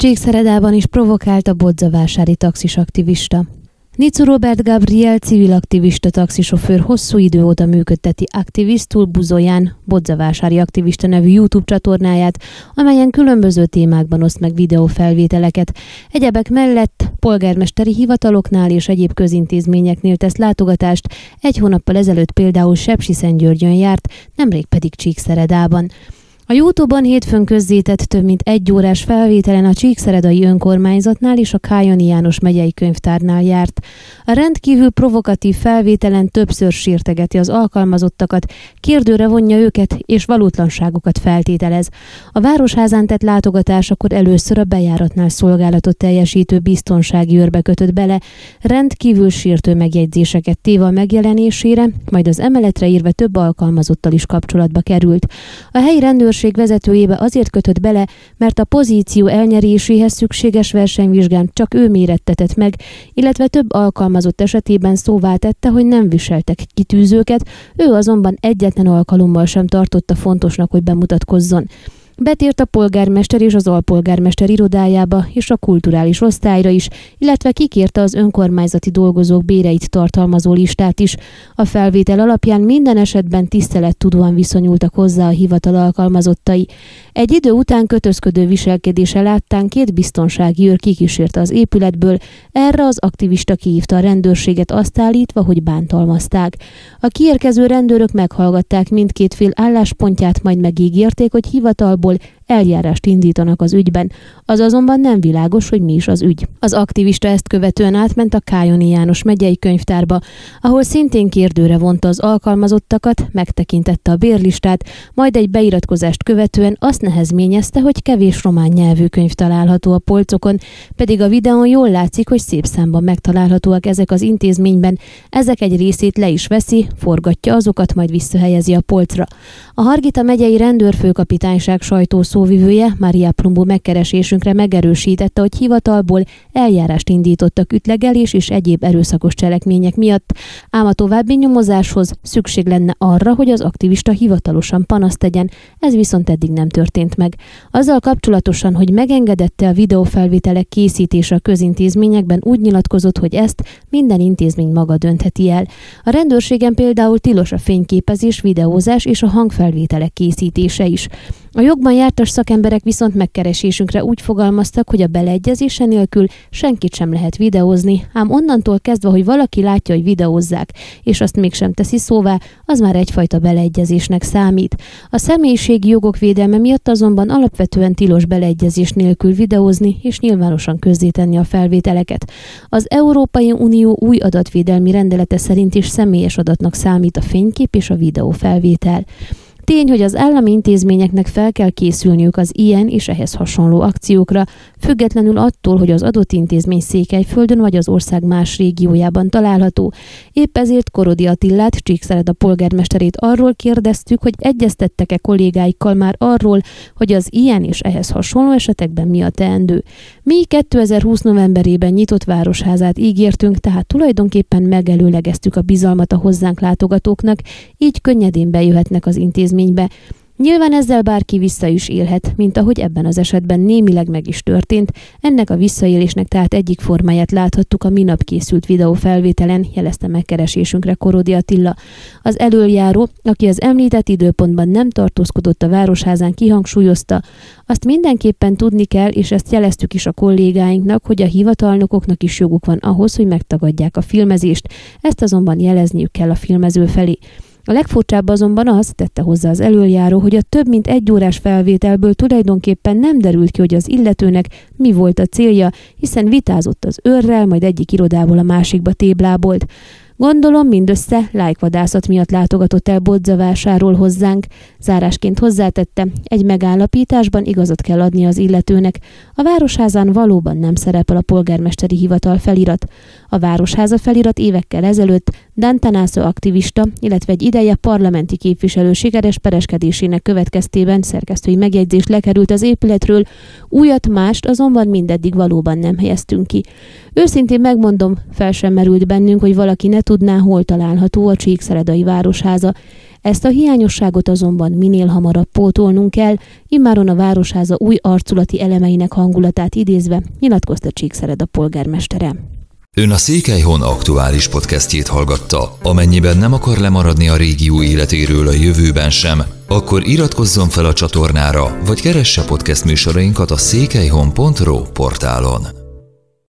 Csíkszeredában is provokált a bodzavásári taxis aktivista. Nicu Robert Gabriel civil aktivista taxisofőr hosszú idő óta működteti Aktivistul Buzoyán, Bodzavásári Aktivista nevű YouTube csatornáját, amelyen különböző témákban oszt meg videófelvételeket. Egyebek mellett polgármesteri hivataloknál és egyéb közintézményeknél tesz látogatást, egy hónappal ezelőtt például Sepsiszentgyörgyön járt, nemrég pedig Csíkszeredában. A Youtube-on hétfőn közzétett több mint egy órás felvételen a Csíkszeredai önkormányzatnál és a Kájoni János megyei könyvtárnál járt. A rendkívül provokatív felvételen többször sértegeti az alkalmazottakat, kérdőre vonja őket és valótlanságokat feltételez. A Városházán tett látogatásakor először a bejáratnál szolgálatot teljesítő biztonsági őrbe kötött bele, rendkívül sértő megjegyzéseket téve a megjelenésére, majd az emeletre írve több alkalmazottal is kapcsolatba került. A helyi rendőrség rendőrség vezetőjébe azért kötött bele, mert a pozíció elnyeréséhez szükséges versenyvizsgán csak ő mérettetett meg, illetve több alkalmazott esetében szóvá tette, hogy nem viseltek kitűzőket, ő azonban egyetlen alkalommal sem tartotta fontosnak, hogy bemutatkozzon. Betért a polgármester és az alpolgármester irodájába és a kulturális osztályra is, illetve kikérte az önkormányzati dolgozók béreit tartalmazó listát is. A felvétel alapján minden esetben tisztelettudóan viszonyultak hozzá a hivatal alkalmazottai. Egy idő után kötözködő viselkedése láttán két biztonsági őr kikísérte az épületből, erre az aktivista kihívta a rendőrséget azt állítva, hogy bántalmazták. A kiérkező rendőrök meghallgatták mindkét fél álláspontját, majd megígérték, hogy hivatalból például eljárást indítanak az ügyben, az azonban nem világos, hogy mi is az ügy. Az aktivista ezt követően átment a Kájoni János megyei könyvtárba, ahol szintén kérdőre vonta az alkalmazottakat, megtekintette a bérlistát, majd egy beiratkozást követően azt nehezményezte, hogy kevés román nyelvű könyv található a polcokon, pedig a videón jól látszik, hogy szép számban megtalálhatóak ezek az intézményben, ezek egy részét le is veszi, forgatja azokat, majd visszahelyezi a polcra. A Hargita megyei rendőrfőkapitányság sajtószó szóvivője Maria Plumbo megkeresésünkre megerősítette, hogy hivatalból eljárást indítottak ütlegelés és egyéb erőszakos cselekmények miatt, ám a további nyomozáshoz szükség lenne arra, hogy az aktivista hivatalosan panaszt tegyen, ez viszont eddig nem történt meg. Azzal kapcsolatosan, hogy megengedette a videófelvételek készítése a közintézményekben, úgy nyilatkozott, hogy ezt minden intézmény maga döntheti el. A rendőrségen például tilos a fényképezés, videózás és a hangfelvételek készítése is. A jogban jártas szakemberek viszont megkeresésünkre úgy fogalmaztak, hogy a beleegyezése nélkül senkit sem lehet videózni, ám onnantól kezdve, hogy valaki látja, hogy videózzák, és azt mégsem teszi szóvá, az már egyfajta beleegyezésnek számít. A személyiségi jogok védelme miatt azonban alapvetően tilos beleegyezés nélkül videózni és nyilvánosan közzétenni a felvételeket. Az Európai Unió új adatvédelmi rendelete szerint is személyes adatnak számít a fénykép és a videó felvétel. Tény, hogy az állami intézményeknek fel kell készülniük az ilyen és ehhez hasonló akciókra, függetlenül attól, hogy az adott intézmény Székelyföldön vagy az ország más régiójában található. Épp ezért Korodi Attillát, Csíkszered a polgármesterét arról kérdeztük, hogy egyeztettek-e kollégáikkal már arról, hogy az ilyen és ehhez hasonló esetekben mi a teendő. Mi 2020 novemberében nyitott városházát ígértünk, tehát tulajdonképpen megelőlegeztük a bizalmat a hozzánk látogatóknak, így könnyedén bejöhetnek az intézmények eredménybe. Nyilván ezzel bárki vissza is élhet, mint ahogy ebben az esetben némileg meg is történt, ennek a visszaélésnek tehát egyik formáját láthattuk a minap készült videó felvételen, jelezte megkeresésünkre Korodi Attila. Az elöljáró, aki az említett időpontban nem tartózkodott a városházán, kihangsúlyozta, azt mindenképpen tudni kell, és ezt jeleztük is a kollégáinknak, hogy a hivatalnokoknak is joguk van ahhoz, hogy megtagadják a filmezést, ezt azonban jelezniük kell a filmező felé. A legfurcsább azonban az, tette hozzá az előjáró, hogy a több mint egy órás felvételből tulajdonképpen nem derült ki, hogy az illetőnek mi volt a célja, hiszen vitázott az őrrel, majd egyik irodából a másikba téblábolt. Gondolom mindössze lájkvadászat miatt látogatott el bodzavásáról hozzánk. Zárásként hozzátette, egy megállapításban igazat kell adni az illetőnek. A Városházán valóban nem szerepel a polgármesteri hivatal felirat. A Városháza felirat évekkel ezelőtt Dantanászó aktivista, illetve egy ideje parlamenti képviselő sikeres pereskedésének következtében szerkesztői megjegyzés lekerült az épületről, újat mást azonban mindeddig valóban nem helyeztünk ki. Őszintén megmondom, fel sem merült bennünk, hogy valaki ne tudná, hol található a Csíkszeredai Városháza. Ezt a hiányosságot azonban minél hamarabb pótolnunk kell, immáron a Városháza új arculati elemeinek hangulatát idézve, nyilatkozta Csíkszereda polgármestere. Ön a Székelyhon aktuális podcastjét hallgatta. Amennyiben nem akar lemaradni a régió életéről a jövőben sem, akkor iratkozzon fel a csatornára, vagy keresse podcast műsorainkat a székelyhon.pro portálon.